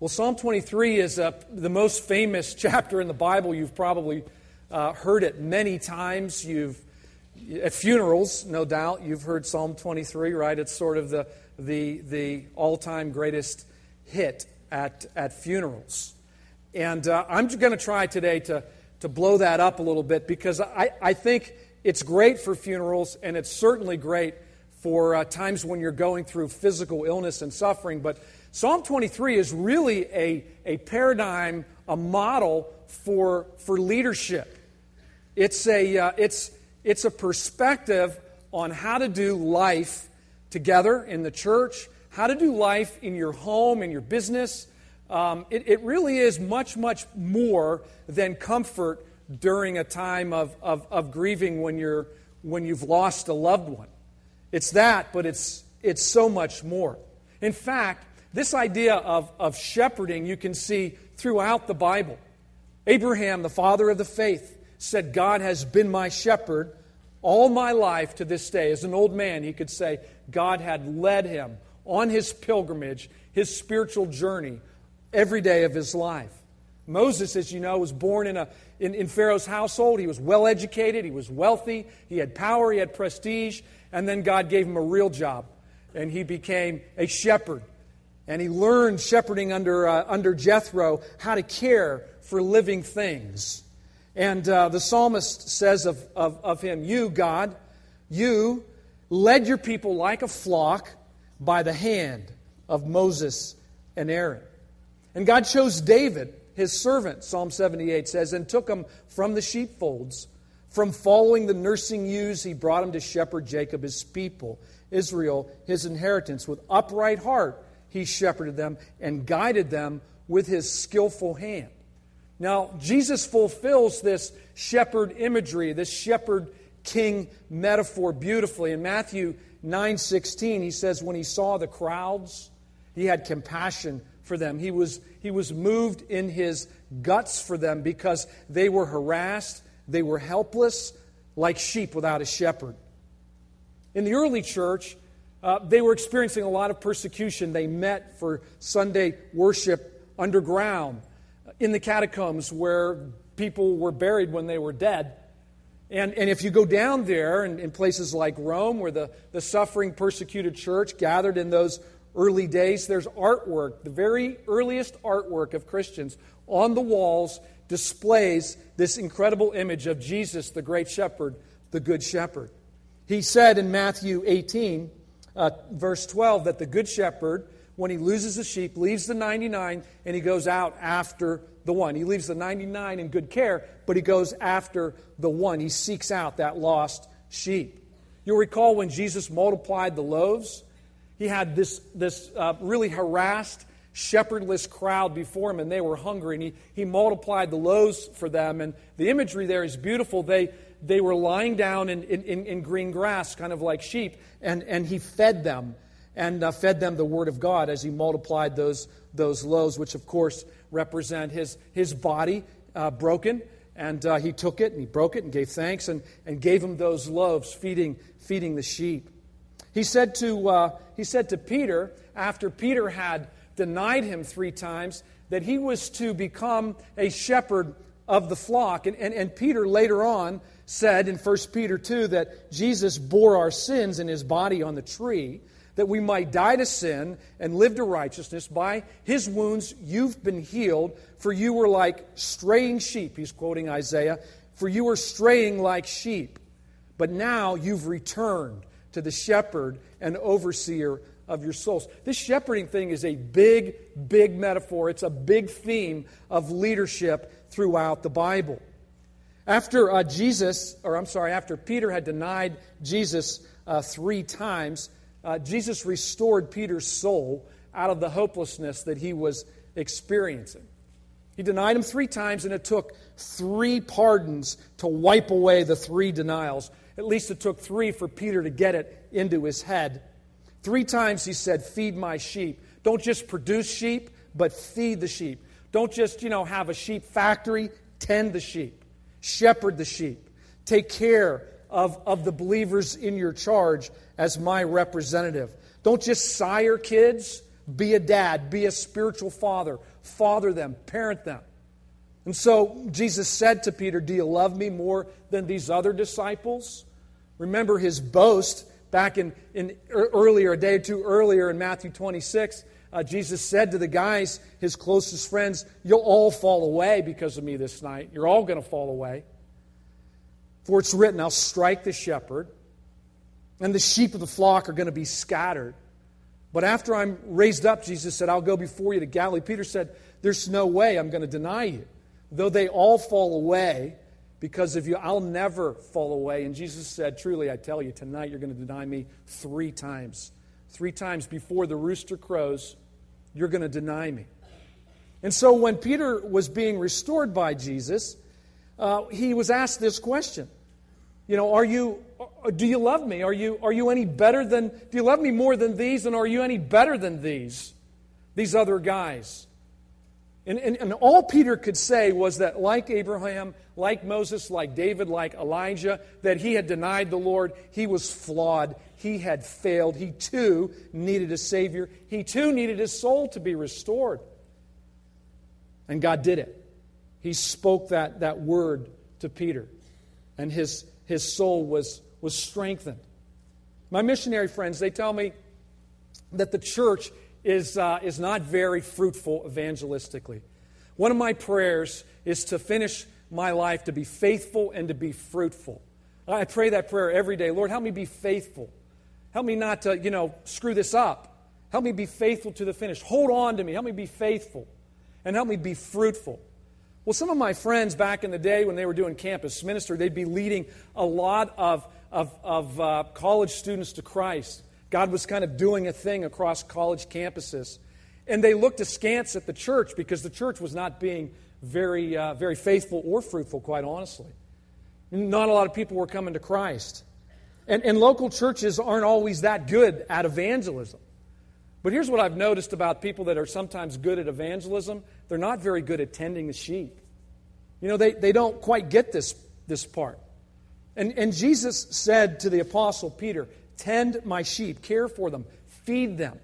Well, Psalm 23 is uh, the most famous chapter in the Bible. You've probably uh, heard it many times. You've at funerals, no doubt, you've heard Psalm 23, right? It's sort of the the the all-time greatest hit at at funerals. And uh, I'm going to try today to to blow that up a little bit because I, I think it's great for funerals and it's certainly great for uh, times when you're going through physical illness and suffering. But Psalm 23 is really a, a paradigm, a model for, for leadership. It's a, uh, it's, it's a perspective on how to do life together in the church, how to do life in your home, in your business. Um, it, it really is much, much more than comfort during a time of, of, of grieving when, you're, when you've lost a loved one. It's that, but it's, it's so much more. In fact, this idea of, of shepherding you can see throughout the Bible. Abraham, the father of the faith, said, God has been my shepherd all my life to this day. As an old man, he could say, God had led him on his pilgrimage, his spiritual journey, every day of his life. Moses, as you know, was born in, a, in, in Pharaoh's household. He was well educated, he was wealthy, he had power, he had prestige, and then God gave him a real job, and he became a shepherd and he learned shepherding under, uh, under Jethro how to care for living things. And uh, the psalmist says of, of, of him, You, God, you led your people like a flock by the hand of Moses and Aaron. And God chose David, his servant, Psalm 78 says, and took him from the sheepfolds. From following the nursing ewes, he brought him to shepherd Jacob, his people, Israel, his inheritance, with upright heart he shepherded them and guided them with his skillful hand. Now, Jesus fulfills this shepherd imagery, this shepherd king metaphor beautifully. In Matthew 9:16, he says when he saw the crowds, he had compassion for them. He was, he was moved in his guts for them because they were harassed, they were helpless, like sheep without a shepherd. In the early church, uh, they were experiencing a lot of persecution. They met for Sunday worship underground in the catacombs where people were buried when they were dead. And, and if you go down there in, in places like Rome, where the, the suffering, persecuted church gathered in those early days, there's artwork. The very earliest artwork of Christians on the walls displays this incredible image of Jesus, the great shepherd, the good shepherd. He said in Matthew 18, uh, verse 12 that the good shepherd, when he loses a sheep, leaves the 99 and he goes out after the one. He leaves the 99 in good care, but he goes after the one. He seeks out that lost sheep. You'll recall when Jesus multiplied the loaves, he had this, this uh, really harassed, shepherdless crowd before him, and they were hungry, and he, he multiplied the loaves for them. And the imagery there is beautiful. They, they were lying down in, in, in green grass, kind of like sheep, and, and he fed them and uh, fed them the word of God as he multiplied those, those loaves, which of course represent his, his body uh, broken. And uh, he took it and he broke it and gave thanks and, and gave him those loaves, feeding, feeding the sheep. He said, to, uh, he said to Peter, after Peter had denied him three times, that he was to become a shepherd of the flock. And, and, and Peter later on said in 1 Peter 2 that Jesus bore our sins in his body on the tree, that we might die to sin and live to righteousness. By his wounds you've been healed, for you were like straying sheep. He's quoting Isaiah. For you were straying like sheep, but now you've returned to the shepherd and overseer of your souls. This shepherding thing is a big, big metaphor. It's a big theme of leadership throughout the Bible. After uh, Jesus, or I'm sorry, after Peter had denied Jesus uh, three times, uh, Jesus restored Peter's soul out of the hopelessness that he was experiencing. He denied him three times, and it took three pardons to wipe away the three denials. At least it took three for Peter to get it into his head. Three times he said, Feed my sheep. Don't just produce sheep, but feed the sheep. Don't just, you know, have a sheep factory, tend the sheep. Shepherd the sheep. Take care of, of the believers in your charge as my representative. Don't just sire kids, be a dad, be a spiritual father, father them, parent them. And so Jesus said to Peter, Do you love me more than these other disciples? Remember his boast back in, in earlier, a day or two earlier in Matthew 26. Uh, Jesus said to the guys, his closest friends, You'll all fall away because of me this night. You're all going to fall away. For it's written, I'll strike the shepherd, and the sheep of the flock are going to be scattered. But after I'm raised up, Jesus said, I'll go before you to Galilee. Peter said, There's no way I'm going to deny you. Though they all fall away because of you, I'll never fall away. And Jesus said, Truly, I tell you, tonight you're going to deny me three times. Three times before the rooster crows, you're going to deny me. And so when Peter was being restored by Jesus, uh, he was asked this question you know, are you, do you love me? Are you, are you any better than, do you love me more than these? And are you any better than these, these other guys? And, and, and all Peter could say was that, like Abraham, like Moses, like David, like Elijah, that he had denied the Lord. He was flawed. He had failed. He too needed a Savior. He too needed his soul to be restored. And God did it. He spoke that, that word to Peter. And his, his soul was, was strengthened. My missionary friends, they tell me that the church is, uh, is not very fruitful evangelistically. One of my prayers is to finish my life to be faithful and to be fruitful. I pray that prayer every day. Lord, help me be faithful. Help me not to, you know, screw this up. Help me be faithful to the finish. Hold on to me. Help me be faithful. And help me be fruitful. Well, some of my friends back in the day when they were doing campus ministry, they'd be leading a lot of, of, of uh, college students to Christ. God was kind of doing a thing across college campuses. And they looked askance at the church because the church was not being very, uh, very faithful or fruitful, quite honestly. Not a lot of people were coming to Christ. And, and local churches aren't always that good at evangelism. But here's what I've noticed about people that are sometimes good at evangelism they're not very good at tending the sheep. You know, they, they don't quite get this, this part. And, and Jesus said to the apostle Peter, Tend my sheep, care for them, feed them,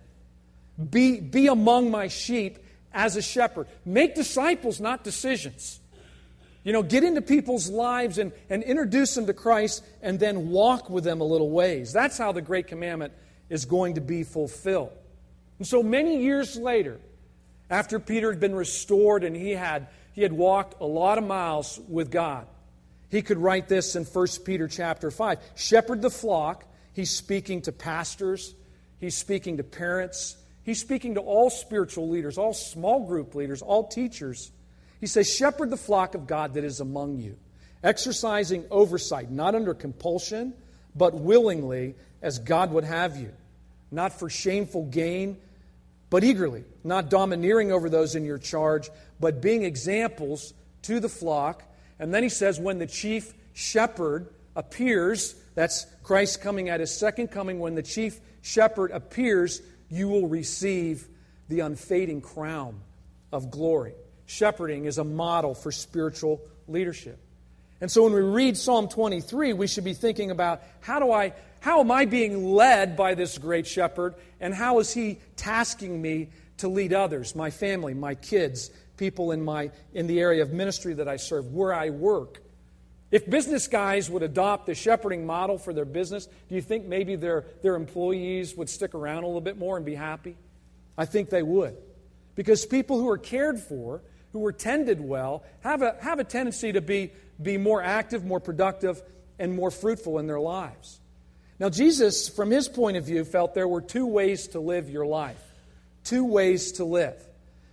be, be among my sheep as a shepherd. Make disciples, not decisions. You know, get into people's lives and, and introduce them to Christ and then walk with them a little ways. That's how the Great Commandment is going to be fulfilled. And so many years later, after Peter had been restored and he had, he had walked a lot of miles with God, he could write this in 1 Peter chapter 5. Shepherd the flock. He's speaking to pastors, he's speaking to parents, he's speaking to all spiritual leaders, all small group leaders, all teachers. He says, Shepherd the flock of God that is among you, exercising oversight, not under compulsion, but willingly, as God would have you, not for shameful gain but eagerly, not domineering over those in your charge, but being examples to the flock. And then he says, when the chief shepherd appears, that's Christ coming at his second coming, when the chief shepherd appears, you will receive the unfading crown of glory. Shepherding is a model for spiritual leadership. And so when we read Psalm 23, we should be thinking about how do I how am I being led by this great shepherd and how is he tasking me to lead others, my family, my kids, people in my in the area of ministry that I serve, where I work? If business guys would adopt the shepherding model for their business, do you think maybe their, their employees would stick around a little bit more and be happy? I think they would. Because people who are cared for, who are tended well, have a, have a tendency to be be more active, more productive, and more fruitful in their lives. Now, Jesus, from his point of view, felt there were two ways to live your life. Two ways to live.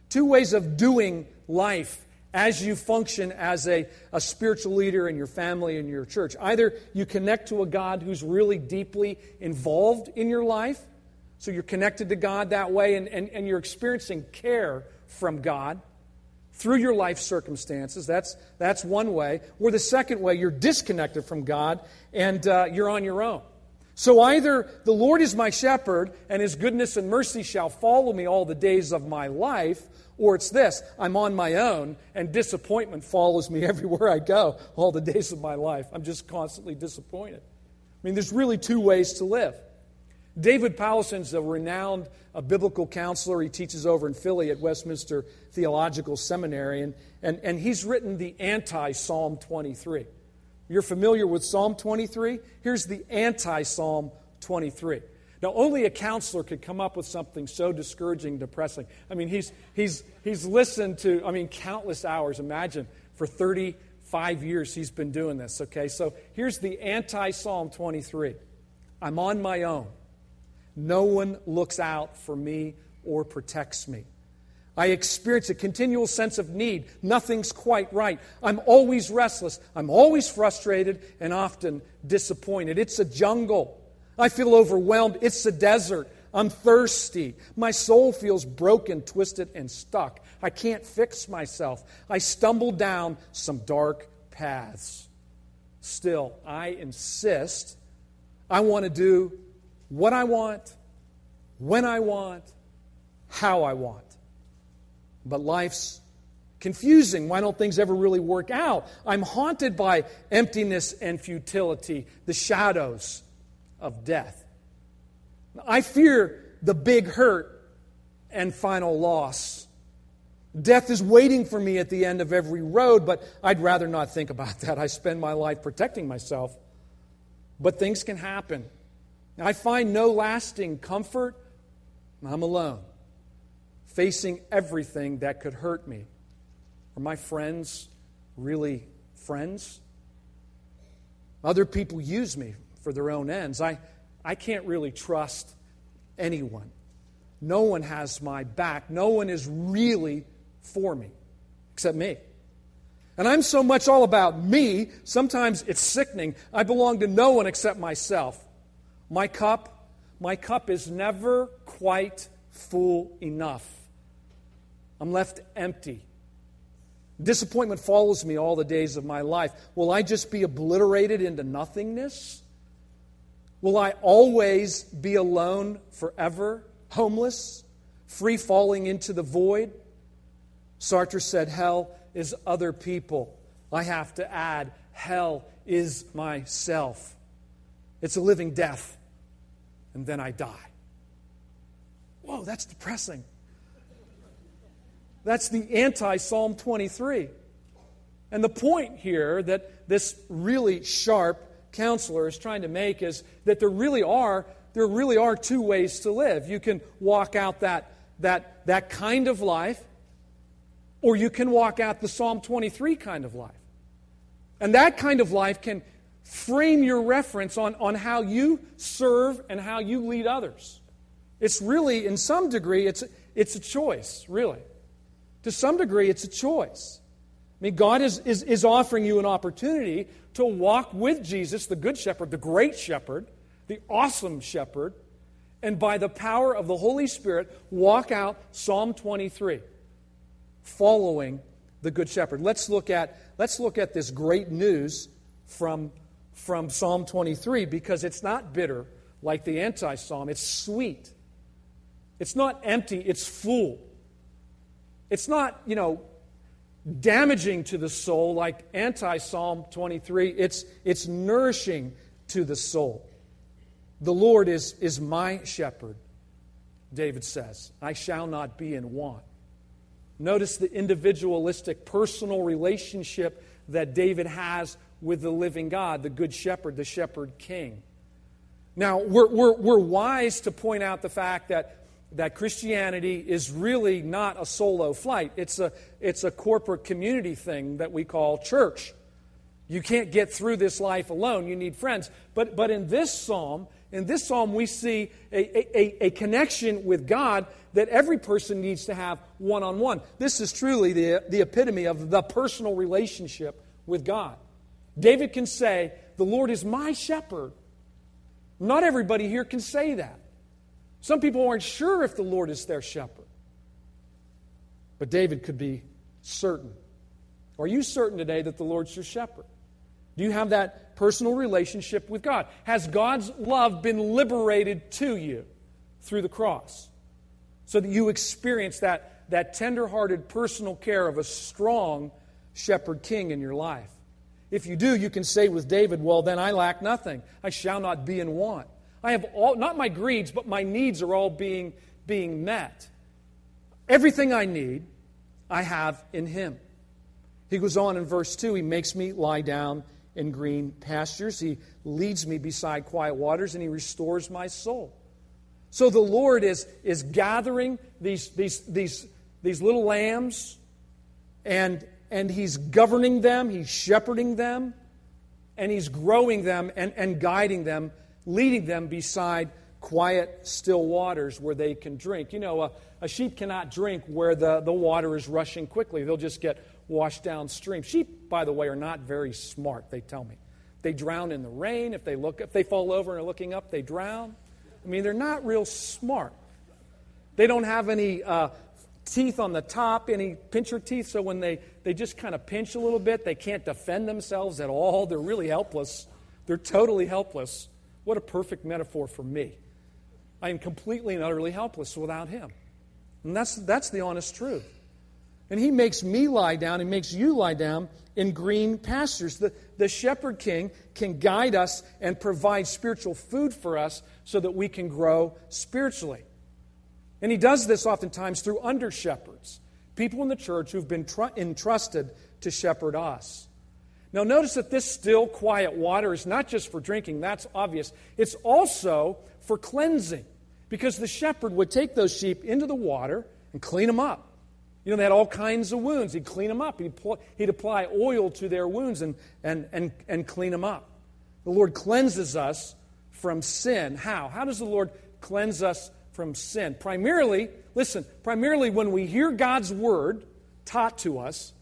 Two ways of doing life as you function as a, a spiritual leader in your family and your church. Either you connect to a God who's really deeply involved in your life, so you're connected to God that way, and, and, and you're experiencing care from God through your life circumstances. That's, that's one way. Or the second way, you're disconnected from God and uh, you're on your own. So either the Lord is my shepherd and his goodness and mercy shall follow me all the days of my life, or it's this I'm on my own and disappointment follows me everywhere I go all the days of my life. I'm just constantly disappointed. I mean, there's really two ways to live. David Powlison's a renowned a biblical counselor. He teaches over in Philly at Westminster Theological Seminary, and, and, and he's written the anti Psalm 23. You're familiar with Psalm 23? Here's the anti Psalm 23. Now, only a counselor could come up with something so discouraging, depressing. I mean, he's, he's, he's listened to, I mean, countless hours. Imagine, for 35 years he's been doing this, okay? So here's the anti Psalm 23 I'm on my own. No one looks out for me or protects me. I experience a continual sense of need. Nothing's quite right. I'm always restless. I'm always frustrated and often disappointed. It's a jungle. I feel overwhelmed. It's a desert. I'm thirsty. My soul feels broken, twisted, and stuck. I can't fix myself. I stumble down some dark paths. Still, I insist I want to do what I want, when I want, how I want. But life's confusing. Why don't things ever really work out? I'm haunted by emptiness and futility, the shadows of death. I fear the big hurt and final loss. Death is waiting for me at the end of every road, but I'd rather not think about that. I spend my life protecting myself. But things can happen. I find no lasting comfort. I'm alone, facing everything that could hurt me. Are my friends really friends? Other people use me for their own ends. I, I can't really trust anyone. No one has my back. No one is really for me except me. And I'm so much all about me, sometimes it's sickening. I belong to no one except myself. My cup, my cup is never quite full enough. I'm left empty. Disappointment follows me all the days of my life. Will I just be obliterated into nothingness? Will I always be alone forever, homeless, free falling into the void? Sartre said, Hell is other people. I have to add, Hell is myself. It's a living death, and then I die. Whoa, that's depressing. That's the anti Psalm 23. And the point here that this really sharp counselor is trying to make is that there really are there really are two ways to live. You can walk out that that that kind of life or you can walk out the Psalm 23 kind of life. And that kind of life can frame your reference on, on how you serve and how you lead others. It's really, in some degree, it's, it's a choice, really. To some degree, it's a choice. I mean, God is, is, is offering you an opportunity to walk with Jesus, the Good Shepherd, the great shepherd, the awesome shepherd, and by the power of the Holy Spirit, walk out Psalm 23, following the Good Shepherd. Let's look at, let's look at this great news from, from Psalm 23 because it's not bitter like the anti psalm, it's sweet. It's not empty, it's full. It's not, you know, damaging to the soul like anti Psalm 23. It's, it's nourishing to the soul. The Lord is, is my shepherd, David says. I shall not be in want. Notice the individualistic, personal relationship that David has with the living God, the good shepherd, the shepherd king. Now, we're, we're, we're wise to point out the fact that that Christianity is really not a solo flight. It's a, it's a corporate community thing that we call church. You can't get through this life alone. You need friends. But, but in this psalm, in this psalm, we see a, a, a connection with God that every person needs to have one on one. This is truly the, the epitome of the personal relationship with God. David can say, The Lord is my shepherd. Not everybody here can say that. Some people aren't sure if the Lord is their shepherd. But David could be certain. Are you certain today that the Lord's your shepherd? Do you have that personal relationship with God? Has God's love been liberated to you through the cross? So that you experience that, that tender-hearted personal care of a strong shepherd king in your life. If you do, you can say with David, Well, then I lack nothing. I shall not be in want. I have all, not my greeds, but my needs are all being, being met. Everything I need, I have in Him. He goes on in verse 2 He makes me lie down in green pastures, He leads me beside quiet waters, and He restores my soul. So the Lord is, is gathering these, these, these, these little lambs, and, and He's governing them, He's shepherding them, and He's growing them and, and guiding them, leading them beside quiet, still waters where they can drink. You know, a, a sheep cannot drink where the, the water is rushing quickly, they'll just get washed downstream. Sheep, by the way, are not very smart, they tell me. They drown in the rain. If they look if they fall over and are looking up, they drown. I mean, they're not real smart. They don't have any uh, teeth on the top, any pincher teeth, so when they, they just kind of pinch a little bit, they can't defend themselves at all. They're really helpless. They're totally helpless. What a perfect metaphor for me. I am completely and utterly helpless without him. And that's, that's the honest truth. And he makes me lie down, he makes you lie down in green pastures. The, the shepherd king can guide us and provide spiritual food for us so that we can grow spiritually. And he does this oftentimes through under shepherds, people in the church who've been tr- entrusted to shepherd us. Now, notice that this still, quiet water is not just for drinking, that's obvious. It's also for cleansing, because the shepherd would take those sheep into the water and clean them up. You know, they had all kinds of wounds. He'd clean them up. He'd, he'd apply oil to their wounds and, and, and, and clean them up. The Lord cleanses us from sin. How? How does the Lord cleanse us from sin? Primarily, listen, primarily when we hear God's word taught to us,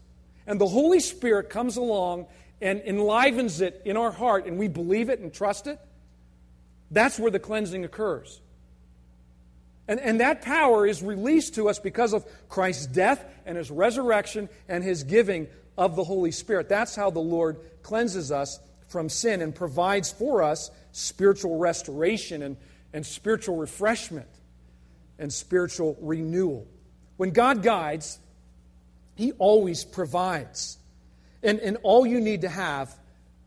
and the Holy Spirit comes along and enlivens it in our heart, and we believe it and trust it, that's where the cleansing occurs. And, and that power is released to us because of Christ's death and his resurrection and his giving of the Holy Spirit. That's how the Lord cleanses us from sin and provides for us spiritual restoration and, and spiritual refreshment and spiritual renewal. When God guides, he always provides. And, and all you need to have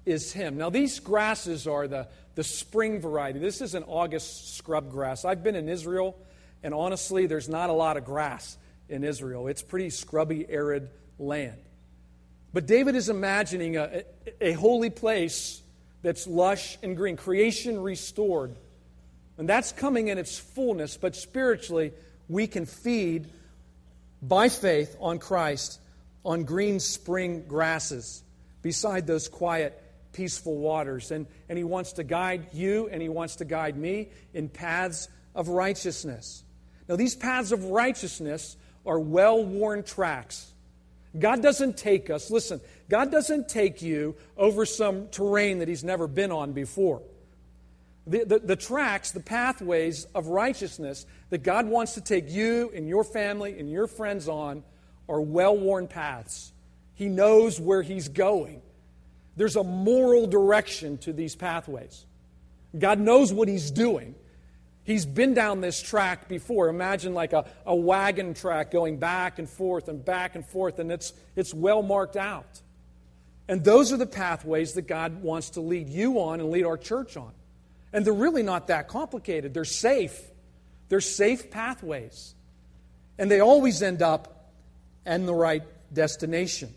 is Him. Now, these grasses are the, the spring variety. This is an August scrub grass. I've been in Israel, and honestly, there's not a lot of grass in Israel. It's pretty scrubby, arid land. But David is imagining a, a, a holy place that's lush and green, creation restored. And that's coming in its fullness, but spiritually, we can feed by faith on Christ on green spring grasses beside those quiet, peaceful waters. And, and He wants to guide you and He wants to guide me in paths of righteousness. Now, these paths of righteousness are well worn tracks. God doesn't take us, listen, God doesn't take you over some terrain that He's never been on before. The, the, the, tracks, the pathways of righteousness that God wants to take you and your family and your friends on are well worn paths. He knows where He's going. There's a moral direction to these pathways. God knows what He's doing. He's been down this track before. Imagine like a, a wagon track going back and forth and back and forth, and it's, it's well marked out. And those are the pathways that God wants to lead you on and lead our church on. And they're really not that complicated. They're safe. They're safe pathways. And they always end up in the right destination.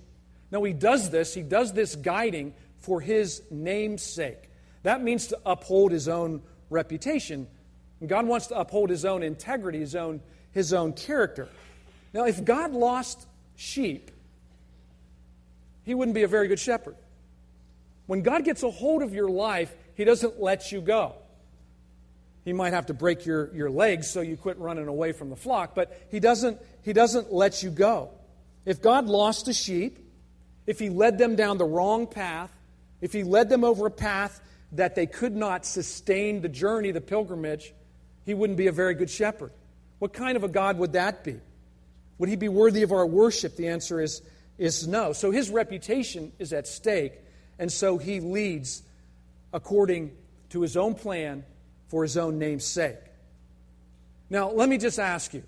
Now, he does this, he does this guiding for his name's sake. That means to uphold his own reputation. And God wants to uphold his own integrity, his own, his own character. Now, if God lost sheep, he wouldn't be a very good shepherd. When God gets a hold of your life, he doesn't let you go. He might have to break your, your legs so you quit running away from the flock, but he doesn't, he doesn't let you go. If God lost a sheep, if he led them down the wrong path, if he led them over a path that they could not sustain the journey, the pilgrimage, he wouldn't be a very good shepherd. What kind of a God would that be? Would he be worthy of our worship? The answer is, is no. So his reputation is at stake, and so he leads according to his own plan for his own name's sake. Now, let me just ask you.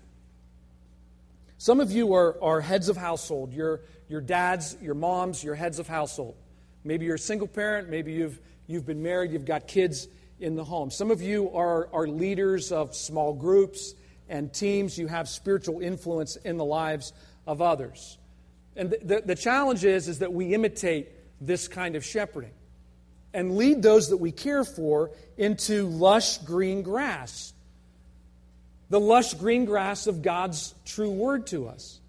Some of you are, are heads of household. You're, your dads, your moms, your heads of household. Maybe you're a single parent. Maybe you've, you've been married. You've got kids in the home. Some of you are, are leaders of small groups and teams. You have spiritual influence in the lives of others. And the, the, the challenge is, is that we imitate this kind of shepherding and lead those that we care for into lush green grass. The lush green grass of God's true word to us.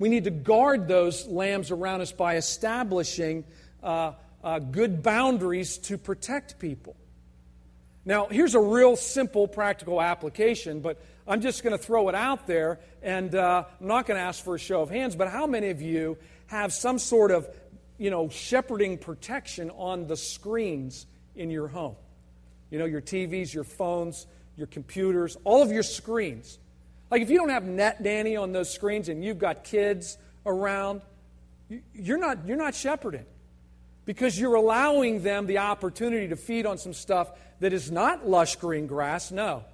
We need to guard those lambs around us by establishing uh, uh, good boundaries to protect people. Now, here's a real simple practical application, but I'm just going to throw it out there, and uh, I'm not going to ask for a show of hands, but how many of you have some sort of, you know, shepherding protection on the screens in your home? You know, your TVs, your phones, your computers, all of your screens. Like if you don't have Net Nanny on those screens and you've got kids around, you're not, you're not shepherding because you're allowing them the opportunity to feed on some stuff that is not lush green grass. No,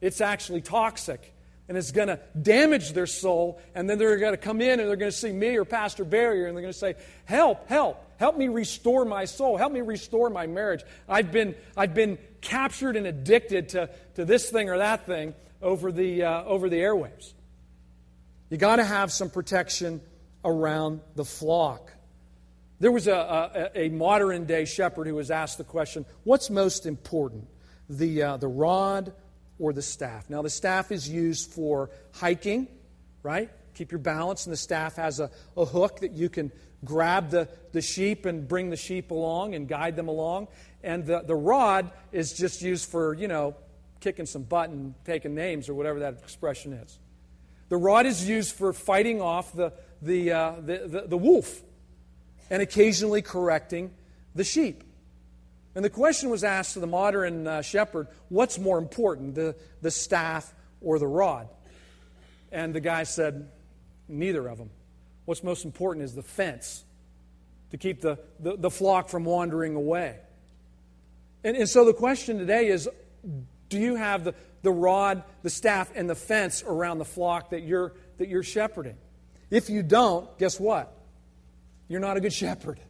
it's actually toxic and it's going to damage their soul. And then they're going to come in and they're going to see me or Pastor Barrier and they're going to say, Help, help, help me restore my soul, help me restore my marriage. I've been, I've been captured and addicted to, to this thing or that thing over the, uh, over the airwaves. You got to have some protection around the flock. There was a, a, a, modern day shepherd who was asked the question what's most important, the, uh, the rod or the staff? Now, the staff is used for hiking, right? Keep your balance, and the staff has a, a hook that you can grab the, the sheep and bring the sheep along and guide them along. And the, the rod is just used for, you know, kicking some butt and taking names or whatever that expression is. The rod is used for fighting off the, the, uh, the, the, the wolf and occasionally correcting the sheep. And the question was asked to the modern uh, shepherd what's more important, the, the staff or the rod? And the guy said, neither of them. What's most important is the fence to keep the, the, the flock from wandering away. And, and so the question today is do you have the, the rod, the staff, and the fence around the flock that you're, that you're shepherding? If you don't, guess what? You're not a good shepherd.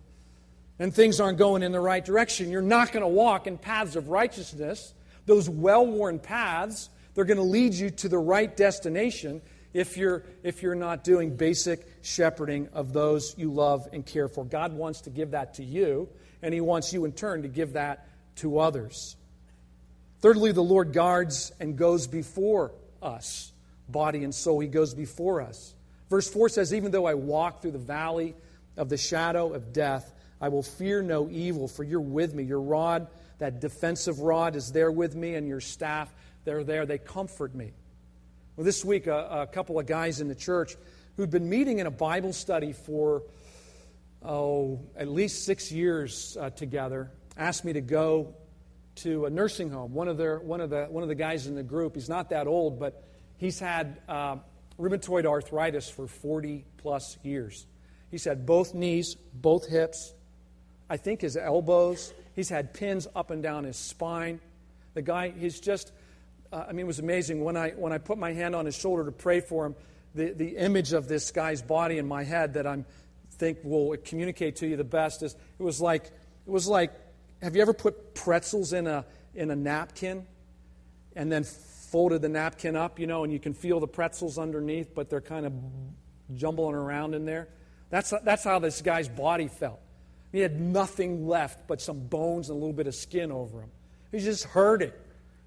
And things aren't going in the right direction. You're not going to walk in paths of righteousness. Those well worn paths, they're going to lead you to the right destination if you're, if you're not doing basic shepherding of those you love and care for. God wants to give that to you, and He wants you in turn to give that to others. Thirdly, the Lord guards and goes before us, body and soul. He goes before us. Verse 4 says, Even though I walk through the valley of the shadow of death, I will fear no evil, for you're with me. Your rod, that defensive rod, is there with me, and your staff, they're there. They comfort me. Well, this week, a, a couple of guys in the church who'd been meeting in a Bible study for, oh, at least six years uh, together asked me to go to a nursing home. One of, their, one, of the, one of the guys in the group, he's not that old, but he's had uh, rheumatoid arthritis for 40 plus years. He's had both knees, both hips, I think his elbows. He's had pins up and down his spine. The guy, he's just, uh, I mean, it was amazing. When I, when I put my hand on his shoulder to pray for him, the, the image of this guy's body in my head that I think will communicate to you the best is it was like, it was like have you ever put pretzels in a, in a napkin and then folded the napkin up, you know, and you can feel the pretzels underneath, but they're kind of jumbling around in there? That's, that's how this guy's body felt. He had nothing left but some bones and a little bit of skin over him. He's just hurting,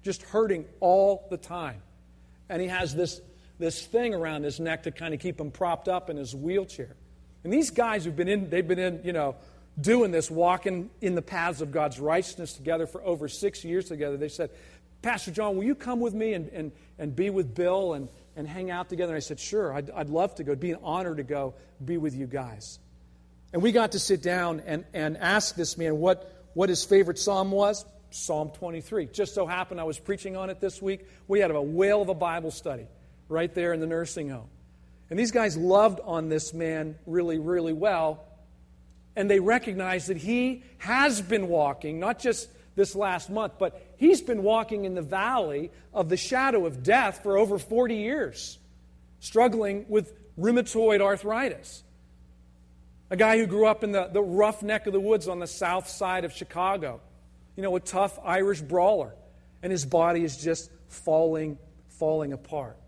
just hurting all the time. And he has this, this thing around his neck to kind of keep him propped up in his wheelchair. And these guys who've been in, they've been in, you know, doing this, walking in the paths of God's righteousness together for over six years together, they said, Pastor John, will you come with me and, and, and be with Bill and, and hang out together? And I said, Sure, I'd, I'd love to go. It'd be an honor to go be with you guys. And we got to sit down and, and ask this man what, what his favorite psalm was. Psalm 23. Just so happened I was preaching on it this week. We had a whale of a Bible study right there in the nursing home. And these guys loved on this man really, really well and they recognize that he has been walking, not just this last month, but he's been walking in the valley of the shadow of death for over 40 years, struggling with rheumatoid arthritis. A guy who grew up in the, the rough neck of the woods on the south side of Chicago, you know, a tough Irish brawler, and his body is just falling, falling apart.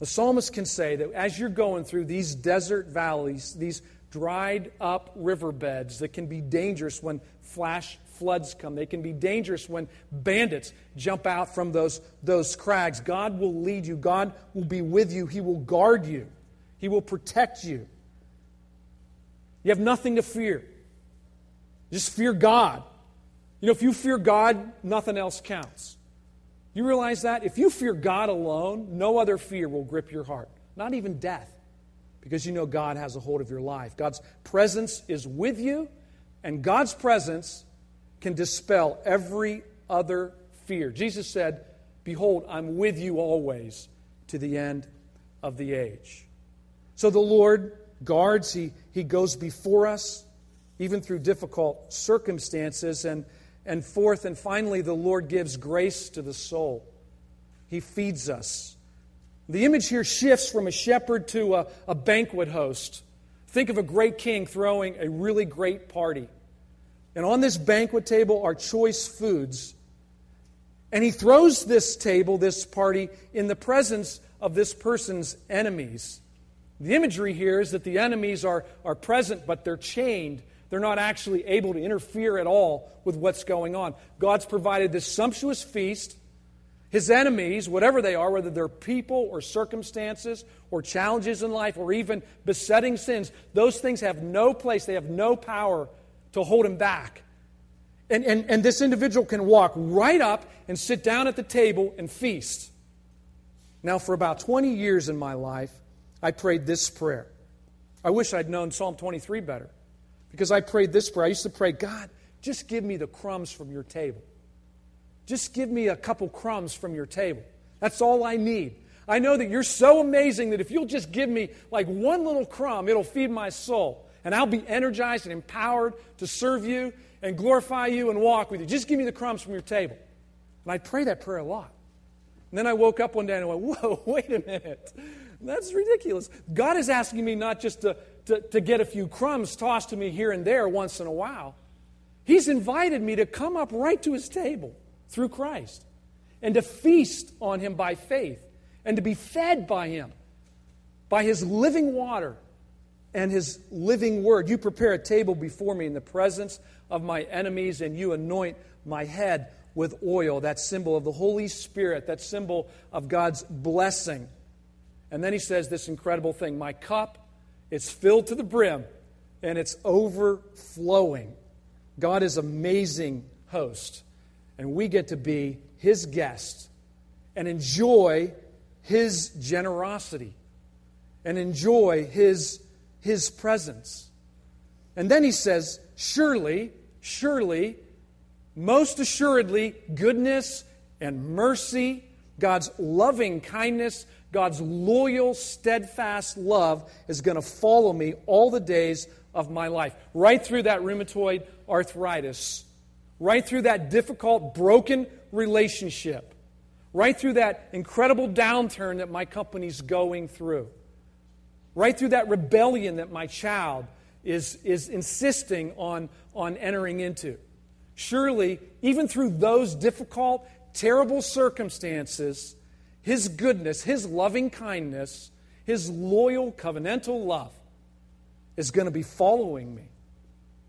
The psalmist can say that as you're going through these desert valleys, these dried up riverbeds that can be dangerous when flash floods come, they can be dangerous when bandits jump out from those, those crags. God will lead you, God will be with you, He will guard you, He will protect you. You have nothing to fear. Just fear God. You know, if you fear God, nothing else counts. You realize that? If you fear God alone, no other fear will grip your heart, not even death, because you know God has a hold of your life. God's presence is with you, and God's presence can dispel every other fear. Jesus said, Behold, I'm with you always to the end of the age. So the Lord guards, He, he goes before us, even through difficult circumstances. And and fourth and finally, the Lord gives grace to the soul. He feeds us. The image here shifts from a shepherd to a, a banquet host. Think of a great king throwing a really great party. And on this banquet table are choice foods. And he throws this table, this party, in the presence of this person's enemies. The imagery here is that the enemies are, are present, but they're chained they're not actually able to interfere at all with what's going on. God's provided this sumptuous feast. His enemies, whatever they are, whether they're people or circumstances or challenges in life or even besetting sins, those things have no place. They have no power to hold him back. And, and, and this individual can walk right up and sit down at the table and feast. Now, for about 20 years in my life, I prayed this prayer. I wish I'd known Psalm 23 better. Because I prayed this prayer. I used to pray, God, just give me the crumbs from your table. Just give me a couple crumbs from your table. That's all I need. I know that you're so amazing that if you'll just give me like one little crumb, it'll feed my soul. And I'll be energized and empowered to serve you and glorify you and walk with you. Just give me the crumbs from your table. And I pray that prayer a lot. And then I woke up one day and I went, Whoa, wait a minute. That's ridiculous. God is asking me not just to to, to get a few crumbs tossed to me here and there once in a while. He's invited me to come up right to his table through Christ and to feast on him by faith and to be fed by him, by his living water and his living word. You prepare a table before me in the presence of my enemies, and you anoint my head with oil, that symbol of the Holy Spirit, that symbol of God's blessing. And then he says this incredible thing My cup it's filled to the brim and it's overflowing. God is amazing host, and we get to be his guest and enjoy his generosity and enjoy his, his presence. And then he says, Surely, surely, most assuredly, goodness and mercy, God's loving kindness, God's loyal, steadfast love is going to follow me all the days of my life. Right through that rheumatoid arthritis, right through that difficult, broken relationship, right through that incredible downturn that my company's going through, right through that rebellion that my child is, is insisting on, on entering into. Surely, even through those difficult, terrible circumstances, his goodness, His loving kindness, His loyal covenantal love is going to be following me,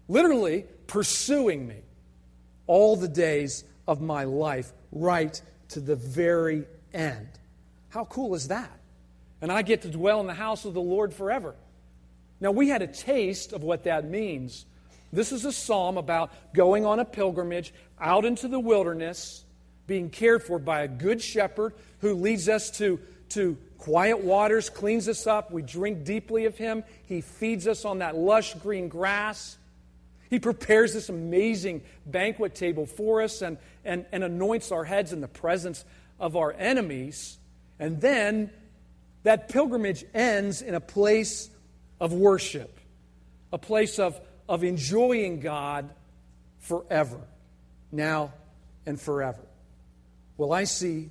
literally pursuing me all the days of my life, right to the very end. How cool is that? And I get to dwell in the house of the Lord forever. Now, we had a taste of what that means. This is a psalm about going on a pilgrimage out into the wilderness being cared for by a good shepherd who leads us to, to quiet waters, cleans us up. We drink deeply of him. He feeds us on that lush green grass. He prepares this amazing banquet table for us and, and, and anoints our heads in the presence of our enemies. And then that pilgrimage ends in a place of worship, a place of, of enjoying God forever, now and forever. Well, I see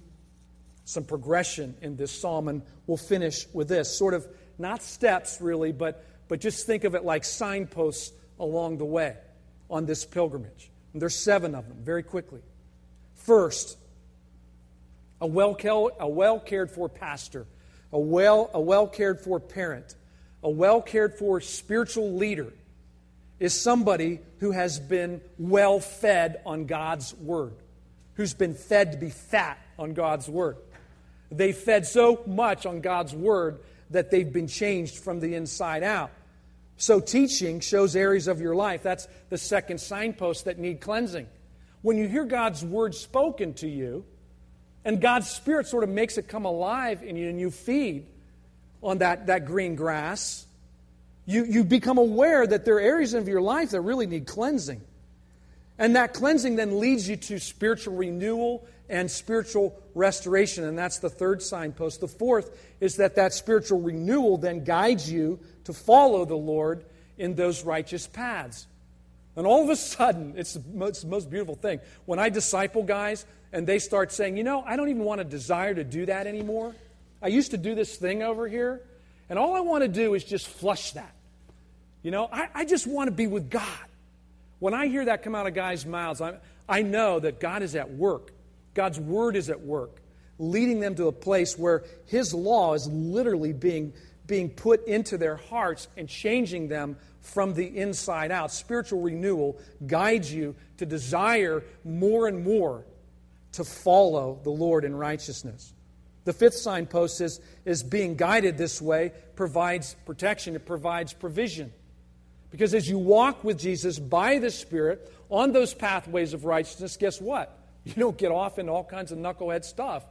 some progression in this psalm, and we'll finish with this sort of not steps really, but, but just think of it like signposts along the way on this pilgrimage. And there's seven of them, very quickly. First, a well, a well cared for pastor, a well, a well cared for parent, a well cared for spiritual leader is somebody who has been well fed on God's word, who's been fed to be fat on God's word. They fed so much on God's word that they've been changed from the inside out. So, teaching shows areas of your life. That's the second signpost that need cleansing. When you hear God's word spoken to you, and God's Spirit sort of makes it come alive in you, and you feed on that, that green grass, you, you become aware that there are areas of your life that really need cleansing. And that cleansing then leads you to spiritual renewal and spiritual restoration. And that's the third signpost. The fourth is that that spiritual renewal then guides you to follow the Lord in those righteous paths. And all of a sudden, it's the most, most beautiful thing. When I disciple guys and they start saying, you know, I don't even want to desire to do that anymore. I used to do this thing over here, and all I want to do is just flush that. You know, I, I just want to be with God. When I hear that come out of guys' mouths, I, I know that God is at work. God's word is at work, leading them to a place where His law is literally being, being put into their hearts and changing them from the inside out. Spiritual renewal guides you to desire more and more to follow the Lord in righteousness. The fifth signpost is, is being guided this way provides protection, it provides provision. Because as you walk with Jesus by the Spirit on those pathways of righteousness, guess what? You don't get off into all kinds of knucklehead stuff.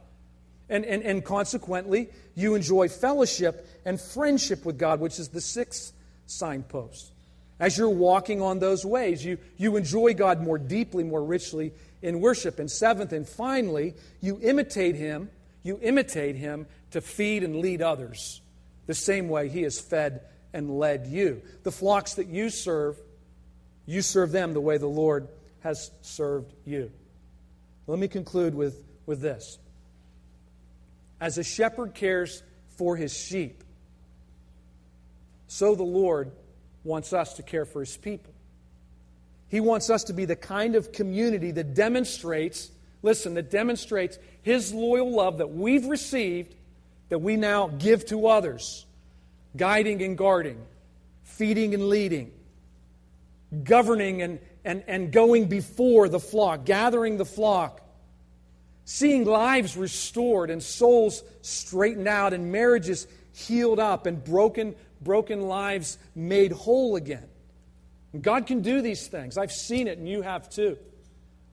And, and, and consequently, you enjoy fellowship and friendship with God, which is the sixth signpost. As you're walking on those ways, you, you enjoy God more deeply, more richly in worship. And seventh and finally, you imitate Him. You imitate Him to feed and lead others the same way He has fed and led you. The flocks that you serve, you serve them the way the Lord has served you. Let me conclude with, with this. As a shepherd cares for his sheep, so the Lord wants us to care for his people. He wants us to be the kind of community that demonstrates, listen, that demonstrates his loyal love that we've received, that we now give to others, guiding and guarding, feeding and leading, governing and, and, and going before the flock, gathering the flock, seeing lives restored and souls straightened out and marriages healed up and broken, broken lives made whole again. God can do these things. I've seen it, and you have too.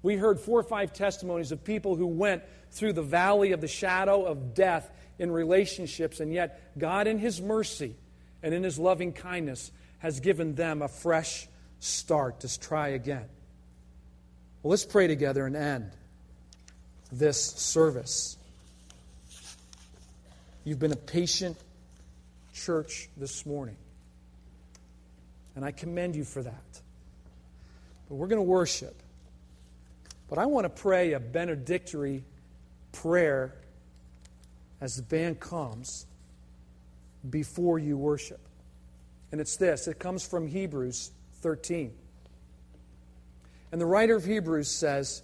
We heard four or five testimonies of people who went through the valley of the shadow of death in relationships, and yet God, in His mercy and in His loving kindness, has given them a fresh start to try again. Well, let's pray together and end this service. You've been a patient church this morning. And I commend you for that. But we're going to worship. But I want to pray a benedictory prayer as the band comes before you worship. And it's this it comes from Hebrews 13. And the writer of Hebrews says,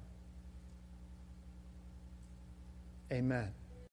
Amen.